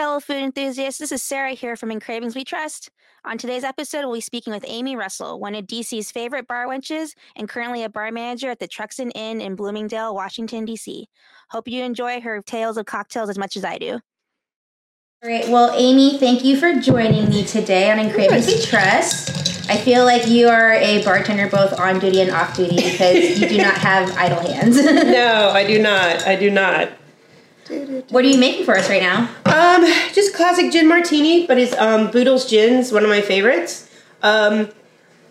Hey, fellow food enthusiasts, this is Sarah here from In Cravings We Trust. On today's episode, we'll be speaking with Amy Russell, one of DC's favorite bar wenches and currently a bar manager at the Truxton Inn in Bloomingdale, Washington, DC. Hope you enjoy her tales of cocktails as much as I do. All right, well, Amy, thank you for joining me today on In Cravings We Trust. I feel like you are a bartender both on duty and off duty because you do not have idle hands. no, I do not. I do not. What are you making for us right now? Um, just classic gin martini, but it's um, Boodle's Gin's one of my favorites. Um,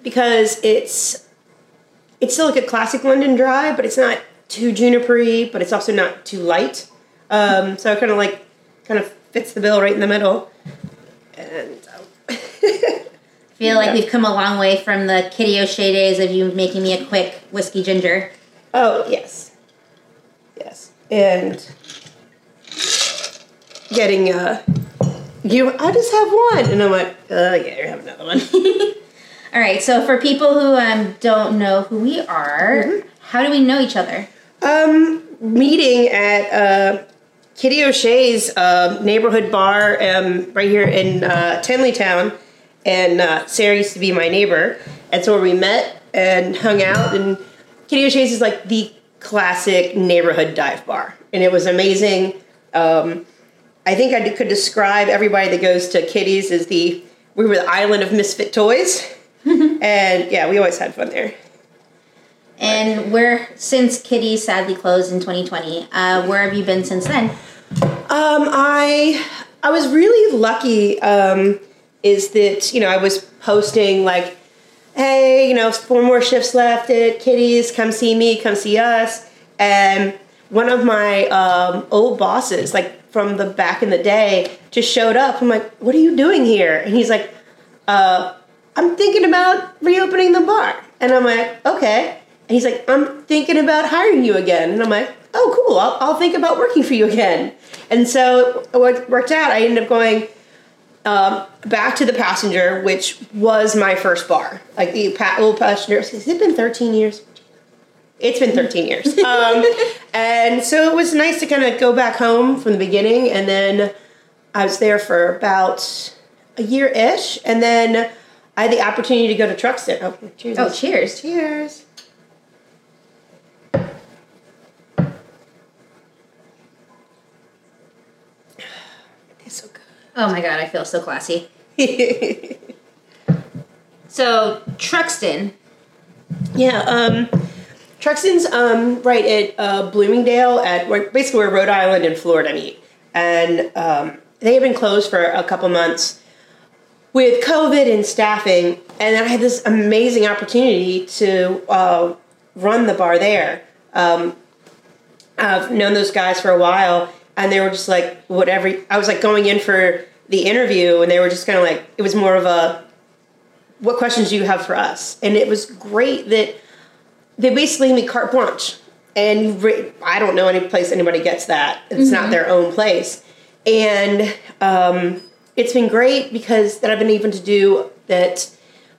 because it's it's still like a classic London dry, but it's not too junipery, but it's also not too light. Um, so it kind of like kind of fits the bill right in the middle. And um, feel like we've come a long way from the Kitty O'Shea days of you making me a quick whiskey ginger. Oh yes, yes, and getting uh you I just have one and I'm like, oh yeah, you have another one. All right, so for people who um, don't know who we are, mm-hmm. how do we know each other? Um, meeting at uh, Kitty O'Shea's uh, neighborhood bar um, right here in uh, Tenleytown, and uh, Sarah used to be my neighbor, and so we met and hung out. And Kitty O'Shea's is like the classic neighborhood dive bar, and it was amazing. Um, I think I could describe everybody that goes to Kitty's as the we were the island of misfit toys, and yeah, we always had fun there. And where since Kitty sadly closed in 2020, uh, where have you been since then? Um, I I was really lucky. Um, is that you know I was posting like, hey, you know, four more shifts left at Kitty's. Come see me. Come see us. And one of my um, old bosses, like from the back in the day just showed up. I'm like, what are you doing here? And he's like, uh, I'm thinking about reopening the bar. And I'm like, okay. And he's like, I'm thinking about hiring you again. And I'm like, oh, cool. I'll, I'll think about working for you again. And so what worked out, I ended up going um, back to the Passenger, which was my first bar. Like the old Passenger. Has it been 13 years? It's been 13 years. Um, and so it was nice to kind of go back home from the beginning. And then I was there for about a year ish. And then I had the opportunity to go to Truxton. Oh, cheers. Oh, cheers. Cheers. It's so good. Oh my god, I feel so classy. so, Truxton. Yeah, um, Truxton's um, right at uh, Bloomingdale, at basically where Rhode Island and Florida meet, and um, they have been closed for a couple months with COVID and staffing. And then I had this amazing opportunity to uh, run the bar there. Um, I've known those guys for a while, and they were just like whatever. I was like going in for the interview, and they were just kind of like it was more of a, "What questions do you have for us?" And it was great that they basically give me carte blanche. And re- I don't know any place anybody gets that. It's mm-hmm. not their own place. And um, it's been great because that I've been able to do that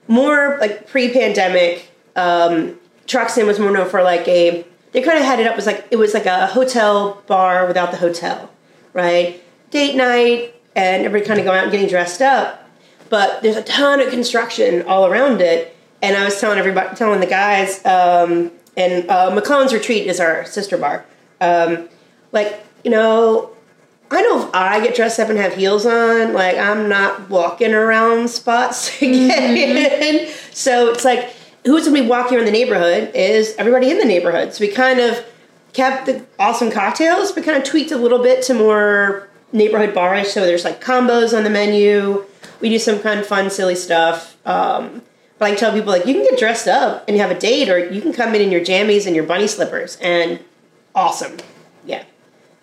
more like pre-pandemic. Um, Truxton was more known for like a. They kind of had it up as like it was like a hotel bar without the hotel, right? Date night, and everybody kind of going out and getting dressed up. But there's a ton of construction all around it, and I was telling everybody, telling the guys, um, and uh, McClellan's Retreat is our sister bar. Um, like, you know, I know if I get dressed up and have heels on, like I'm not walking around spots again. Mm-hmm. so it's like, who's gonna be walking around the neighborhood is everybody in the neighborhood. So we kind of kept the awesome cocktails, but kind of tweaked a little bit to more neighborhood barish. So there's like combos on the menu. We do some kind of fun, silly stuff. Um, but I tell people like you can get dressed up and have a date, or you can come in in your jammies and your bunny slippers, and awesome, yeah.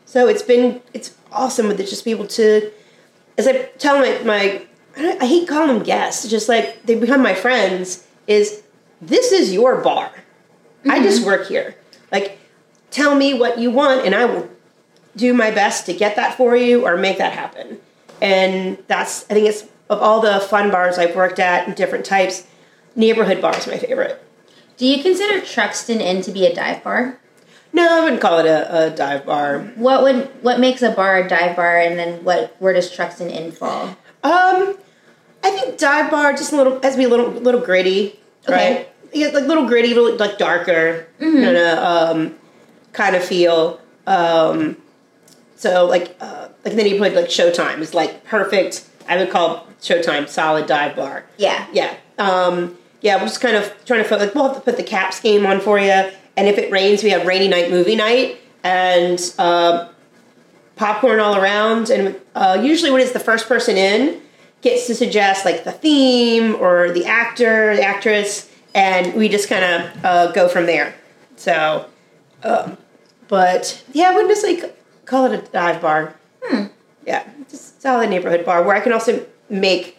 So it's been it's awesome with just be able to, as I tell my my I, I hate calling them guests, just like they become my friends. Is this is your bar? Mm-hmm. I just work here. Like, tell me what you want, and I will do my best to get that for you or make that happen. And that's I think it's of all the fun bars I've worked at and different types neighborhood bar is my favorite. Do you consider Truxton Inn to be a dive bar? No, I wouldn't call it a, a dive bar. What would what makes a bar a dive bar, and then what where does Truxton Inn fall? Um, I think dive bar just a little has to be a little little gritty, Okay. right? Yeah, like little gritty, little like darker Mm-hmm. kind of um, kind of feel. Um, so like uh, like then you put like Showtime is like perfect. I would call Showtime solid dive bar. Yeah. Yeah. Um, yeah, we're just kind of trying to like we'll have to put the caps game on for you, and if it rains, we have rainy night movie night and uh, popcorn all around. And uh, usually, when it's the first person in, gets to suggest like the theme or the actor, the actress, and we just kind of uh, go from there. So, um, but yeah, I wouldn't necessarily c- call it a dive bar. Yeah, just solid neighborhood bar where I can also make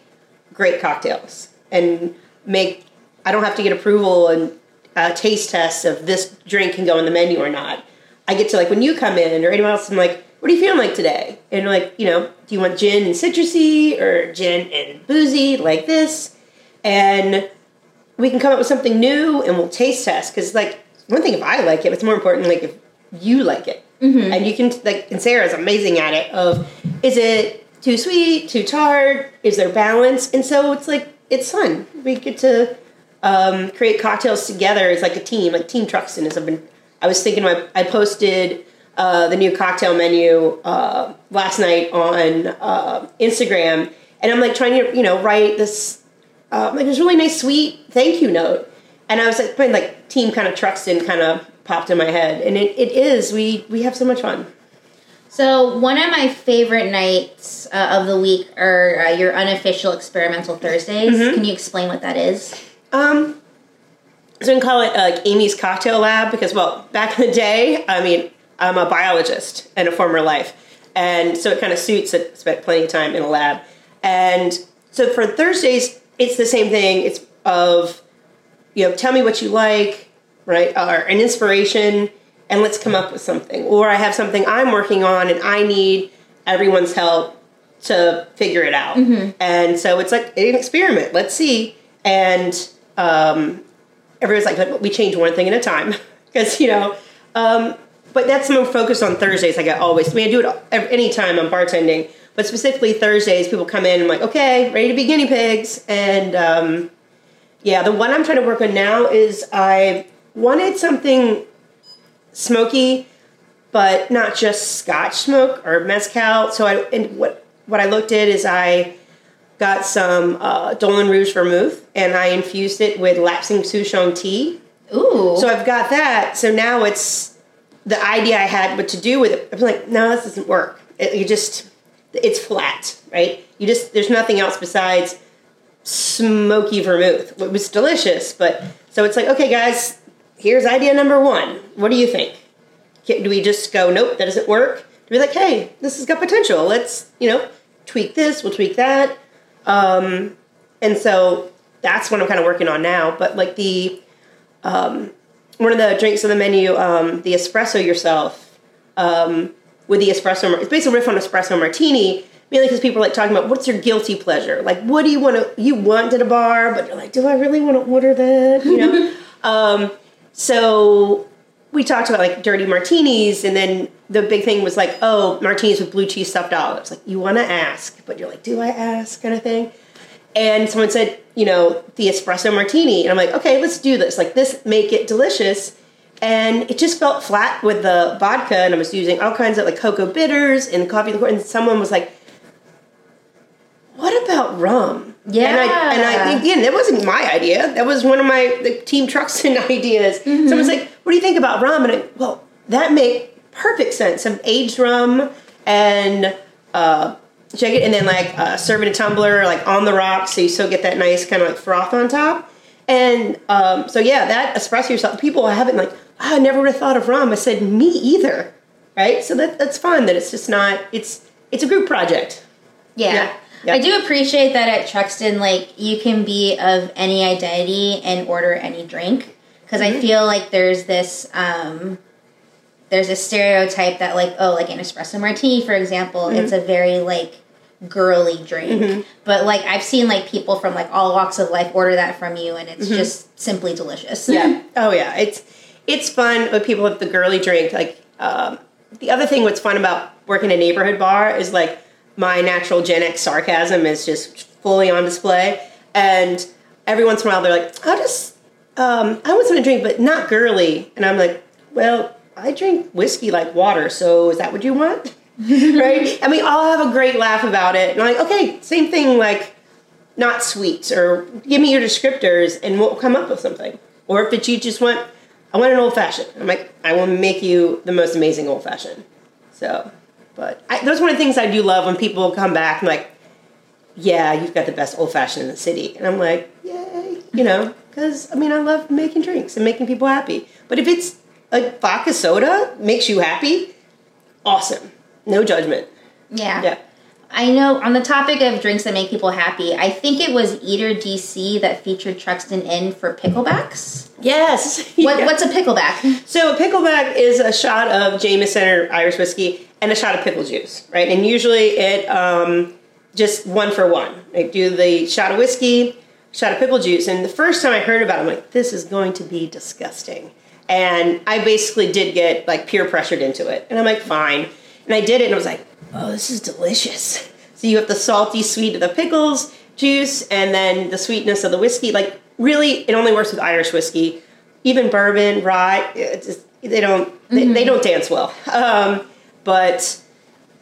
great cocktails and make. I don't have to get approval and uh, taste tests of this drink can go on the menu or not. I get to like when you come in or anyone else. I'm like, what are you feeling like today? And like, you know, do you want gin and citrusy or gin and boozy like this? And we can come up with something new and we'll taste test because like one thing if I like it, it's more important like if you like it. And you can like and Sarah's amazing at it of is it too sweet, too tart, is there balance? And so it's like it's fun. We get to um, create cocktails together as like a team, like Team Truxton is. I've been. I was thinking, I, I posted uh, the new cocktail menu uh, last night on uh, Instagram, and I'm like trying to, you know, write this uh, like this really nice, sweet thank you note, and I was like putting like Team kind of Truxton kind of popped in my head, and it, it is we we have so much fun. So one of my favorite nights uh, of the week are uh, your unofficial experimental Thursdays. Can you explain what that is? Um, so we can call it uh, like Amy's Cocktail Lab because, well, back in the day, I mean, I'm a biologist in a former life, and so it kind of suits that I spent plenty of time in a lab. And so for Thursdays, it's the same thing. It's of you know, tell me what you like, right, or an inspiration, and let's come up with something. Or I have something I'm working on, and I need everyone's help to figure it out. And so it's like an experiment. Let's see. And um, everyone's like, "But we change one thing at a time because you know. Um, but that's more focused on Thursdays. Like I always, I mean, I do it ev- anytime I'm bartending, but specifically Thursdays, people come in and I'm like, okay, ready to be guinea pigs, and um, yeah, the one I'm trying to work on now is I wanted something smoky, but not just Scotch smoke or mezcal. So I and what what I looked at is I got some uh, Dolin Rouge vermouth and I infused it with Lapsang Souchong tea. Ooh. So I've got that. So now it's the idea I had what to do with it. I'm like, no, this doesn't work. It, you just it's flat, right? You just there's nothing else besides smoky vermouth. It was delicious, but so it's like, okay, guys, here's idea number one. What do you think? Do we just go, nope, that doesn't work? Do we like, hey, this has got potential. Let's, you know, tweak this, we'll tweak that. Um, and so that's what I'm kind of working on now. But like the um, one of the drinks on the menu, um, the espresso yourself, um, with the espresso, it's basically a riff on espresso martini. Mainly because people are like talking about what's your guilty pleasure? Like, what do you want to you want at a bar, but you're like, do I really want to order that? You know. um, so we talked about like dirty martinis, and then the big thing was like, oh, martinis with blue cheese stuffed olives. Like, you want to ask, but you're like, do I ask? Kind of thing. And someone said, you know, the espresso martini, and I'm like, okay, let's do this. Like, this make it delicious. And it just felt flat with the vodka, and I was using all kinds of like cocoa bitters and coffee liqueur. And someone was like, "What about rum?" And I, and I Yeah. again, that wasn't my idea. That was one of my the Team Truxton ideas. Mm-hmm. Someone's like, "What do you think about rum?" And I, well, that make perfect sense. Some aged rum and uh, shake it, and then like uh, serve it in a tumbler, like on the rocks, so you still get that nice kind of like froth on top. And um, so yeah, that espresso yourself. People haven't like, oh, I never would have thought of rum. I said, me either, right? So that that's fun. That it's just not. It's it's a group project. Yeah. Yeah. Yeah. I do appreciate that at Truxton, like, you can be of any identity and order any drink. Because Mm-hmm. I feel like there's this, um, there's a stereotype that, like, oh, like an espresso martini, for example, Mm-hmm. it's a very, like, girly drink. But, like, I've seen, like, people from, like, all walks of life order that from you, and it's just simply delicious. Mm-hmm. Yeah. Oh yeah. It's it's fun when people have the girly drink. Like um, the other thing, what's fun about working a neighborhood bar is like my natural Gen X sarcasm is just fully on display, and every once in a while they're like, "I'll just, um, I want something to drink, but not girly," and I'm like, "Well, I drink whiskey like water, so is that what you want?" right? And we all have a great laugh about it. And I'm like, okay, same thing, like not sweets, or give me your descriptors, and we'll come up with something. Or if it's you just want, I want an old fashioned. I'm like, I will make you the most amazing old fashioned. So, but I, that's one of the things I do love when people come back and like, yeah, you've got the best old fashioned in the city, and I'm like, yay, you know, because I mean, I love making drinks and making people happy. But if it's a vodka soda makes you happy, awesome, no judgment. Yeah. Yeah. I know on the topic of drinks that make people happy, I think it was Eater DC that featured Truxton Inn for picklebacks. Yes. What, Yeah. What's a pickleback? So a pickleback is a shot of Jameson or Irish whiskey and a shot of pickle juice, right? And usually it um, just one for one. Like do the shot of whiskey, shot of pickle juice. And the first time I heard about it, I'm like, this is going to be disgusting. And I basically did get like peer pressured into it. And I'm like, fine. And I did it and I was like, oh, this is delicious. So you have the salty sweet of the pickles juice and then the sweetness of the whiskey. Like really, it only works with Irish whiskey. Even bourbon, rye, just, they don't they, they don't dance well. Um, but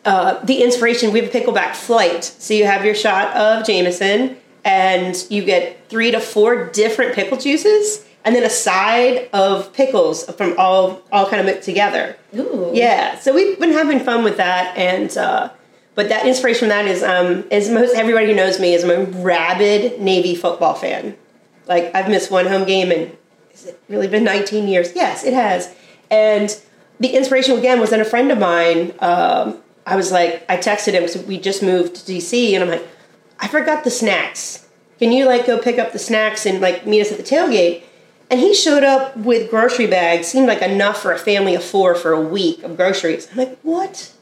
uh, the inspiration, we have a pickleback flight. So you have your shot of Jameson and you get three to four different pickle juices and then a side of pickles from all all kind of mixed together. Ooh. Yeah, so we've been having fun with that, and uh, but that inspiration from that is um, is most everybody who knows me is I'm a rabid Navy football fan. Like I've missed one home game, and has it really been 19 years? Yes, it has. And the inspiration again was that a friend of mine. Um, I was like, I texted him because we just moved to DC, and I'm like, I forgot the snacks. Can you like go pick up the snacks and like meet us at the tailgate? And he showed up with grocery bags, seemed like enough for a family of four for a week of groceries. I'm like, what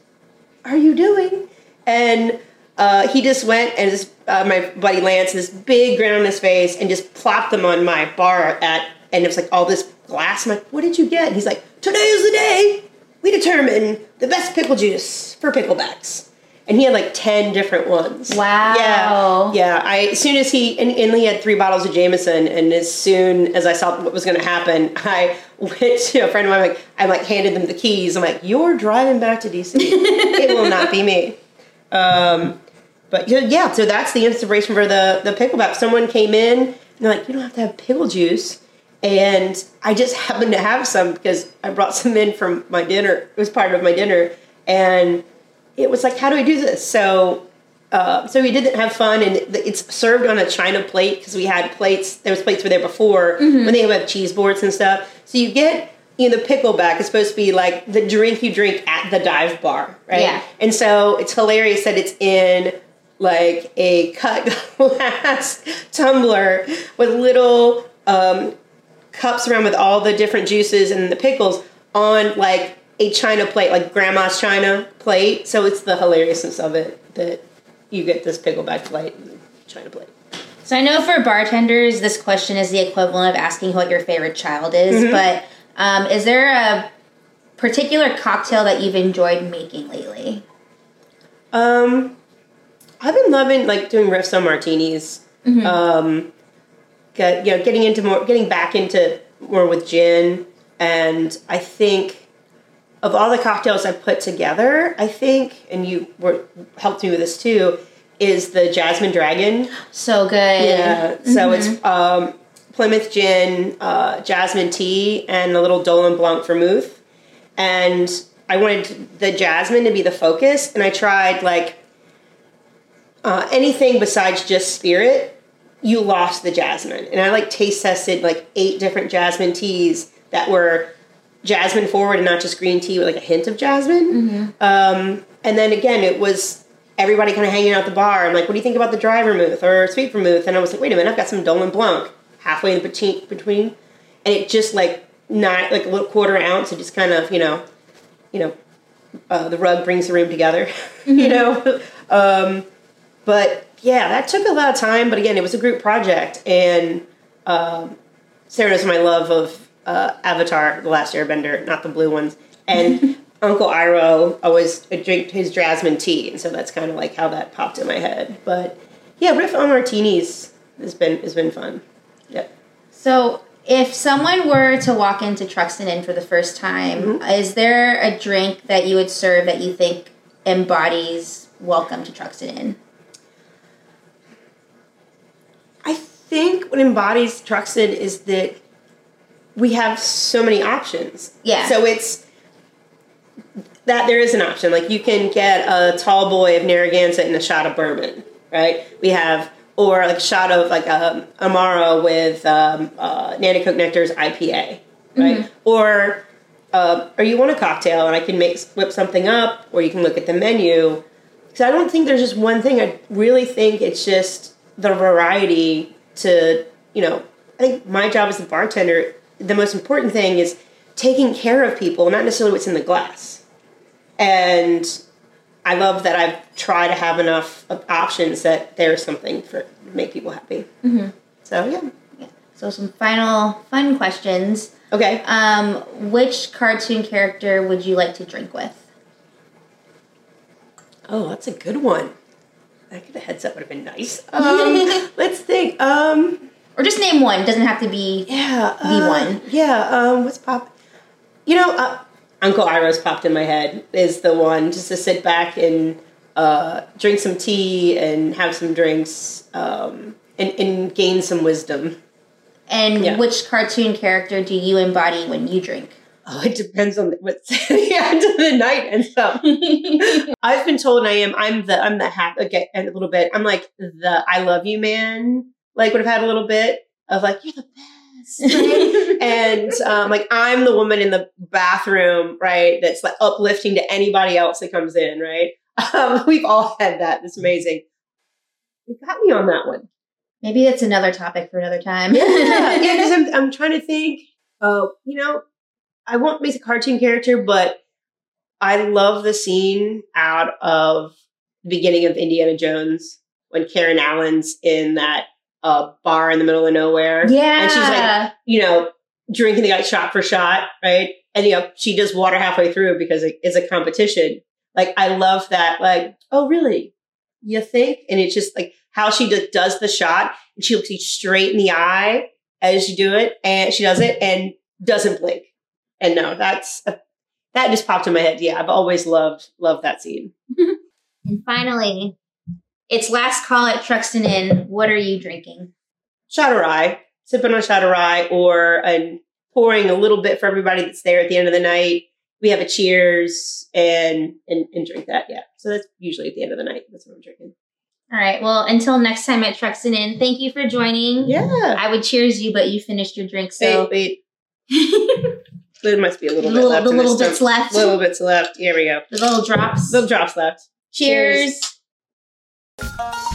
are you doing? And uh, he just went and this, uh, my buddy Lance, this big grin on his face, and just plopped them on my bar at, and it was like all this glass. I'm like, what did you get? And he's like, today is the day we determine the best pickle juice for picklebacks. And he had like 10 different ones. Wow. Yeah. Yeah. I, as soon as he, and, and he had three bottles of Jameson, and as soon as I saw what was going to happen, I went to a friend of mine, like, I like handed them the keys. I'm like, you're driving back to DC. it will not be me. Um, but yeah, so that's the inspiration for the, the pickle pickleback. Someone came in, and they're like, you don't have to have pickle juice. And I just happened to have some because I brought some in from my dinner. It was part of my dinner. And it was like, how do I do this? So, uh, so we didn't have fun, and it's served on a china plate because we had plates. There was plates were there before when they have cheese boards and stuff. So you get you know the pickleback is supposed to be like the drink you drink at the dive bar, right? Yeah. And so it's hilarious that it's in like a cut glass tumbler with little um, cups around with all the different juices and the pickles on like a china plate, like grandma's china plate. So it's the hilariousness of it that you get this pickleback plate and china plate. So I know for bartenders, this question is the equivalent of asking what your favorite child is. Mm-hmm. But um, is there a particular cocktail that you've enjoyed making lately? Um, I've been loving like doing riffs on martinis. Um, get, you know, getting into more, getting back into more with gin, and I think of all the cocktails I've put together, I think, and you were helped me with this too, is the Jasmine Dragon. So good. Yeah. So it's um, Plymouth gin, uh, jasmine tea, and a little Dolin Blanc vermouth. And I wanted the jasmine to be the focus, and I tried like uh, anything besides just spirit. You lost the jasmine, and I like taste tested like eight different jasmine teas that were jasmine forward and not just green tea with like a hint of jasmine. Um, and then again, it was everybody kind of hanging out at the bar. I'm like, what do you think about the dry vermouth or sweet vermouth? And I was like, wait a minute, I've got some Dolin Blanc halfway in between, between, and it just like not like a little quarter ounce. It just kind of you know, you know, uh, the rug brings the room together, you know. Um, but yeah, that took a lot of time. But again, it was a group project, and um, Sarah knows my love of uh, Avatar: The Last Airbender, not the blue ones, and Uncle Iroh always drink his jasmine tea, and so that's kind of like how that popped in my head. But yeah, riff on martinis has been has been fun. Yep. So, if someone were to walk into Truxton Inn for the first time, Mm-hmm. is there a drink that you would serve that you think embodies welcome to Truxton Inn? I think what embodies Truxton is that we have so many options. Yeah. So it's that there is an option. Like you can get a tall boy of Narragansett and a shot of bourbon, right? We have or like a shot of like a Amaro with um, uh, Nanticoke Nectar's IPA, right? Or uh, or you want a cocktail and I can make whip something up, or you can look at the menu. Because I don't think there's just one thing. I really think it's just the variety to you know. I think my job as a bartender, the most important thing is taking care of people, not necessarily what's in the glass. And I love that I've tried to have enough options that there's something for make people happy. Mm-hmm. So yeah, So, some final fun questions. okay. Um, which cartoon character would you like to drink with? Oh, that's a good one. I could have heads up would have been nice. Um, let's think. Um, Or just name one. Doesn't have to be. yeah, The uh, one. Yeah. Um, what's pop? You know, uh, Uncle Iroh's popped in my head is the one just to sit back and uh, drink some tea and have some drinks um, and, and gain some wisdom. And Yeah. which cartoon character do you embody when you drink? Oh, it depends on what's at the end of the night and stuff. I've been told I am. I'm the. I'm the happy. Okay, a little bit. I'm like the I love you man. Like would have had a little bit of like you're the best, and um, like I'm the woman in the bathroom, right? That's like uplifting to anybody else that comes in, right? Um, we've all had that. It's amazing. You got me on that one. Maybe that's another topic for another time. Yeah, yeah. Because I'm I'm trying to think. Uh, you know, I won't make a cartoon character, but I love the scene out of the beginning of Indiana Jones when Karen Allen's in that uh, bar in the middle of nowhere. Yeah. And she's like, you know, drinking the guy shot for shot, right? And you know, she does water halfway through because it is a competition. Like, I love that. Like, oh, really? You think? And it's just like how she do- does the shot, and she looks you straight in the eye as you do it, and she does it and doesn't blink. And no, that's that just popped in my head. Yeah, I've always loved loved that scene. and finally, it's last call at Truxton Inn. What are you drinking? rye, sipping on a rye, or and pouring a little bit for everybody that's there at the end of the night. We have a cheers and and, and drink that. Yeah, so that's usually at the end of the night. That's what I'm drinking. All right. Well, until next time at Truxton Inn, thank you for joining. Yeah. I would cheers you, but you finished your drink, so wait, wait. There must be a little bit little, left. the little bits stuff. left. Little bits left. Here we go. the little drops. Little drops left. cheers. Cheers. Música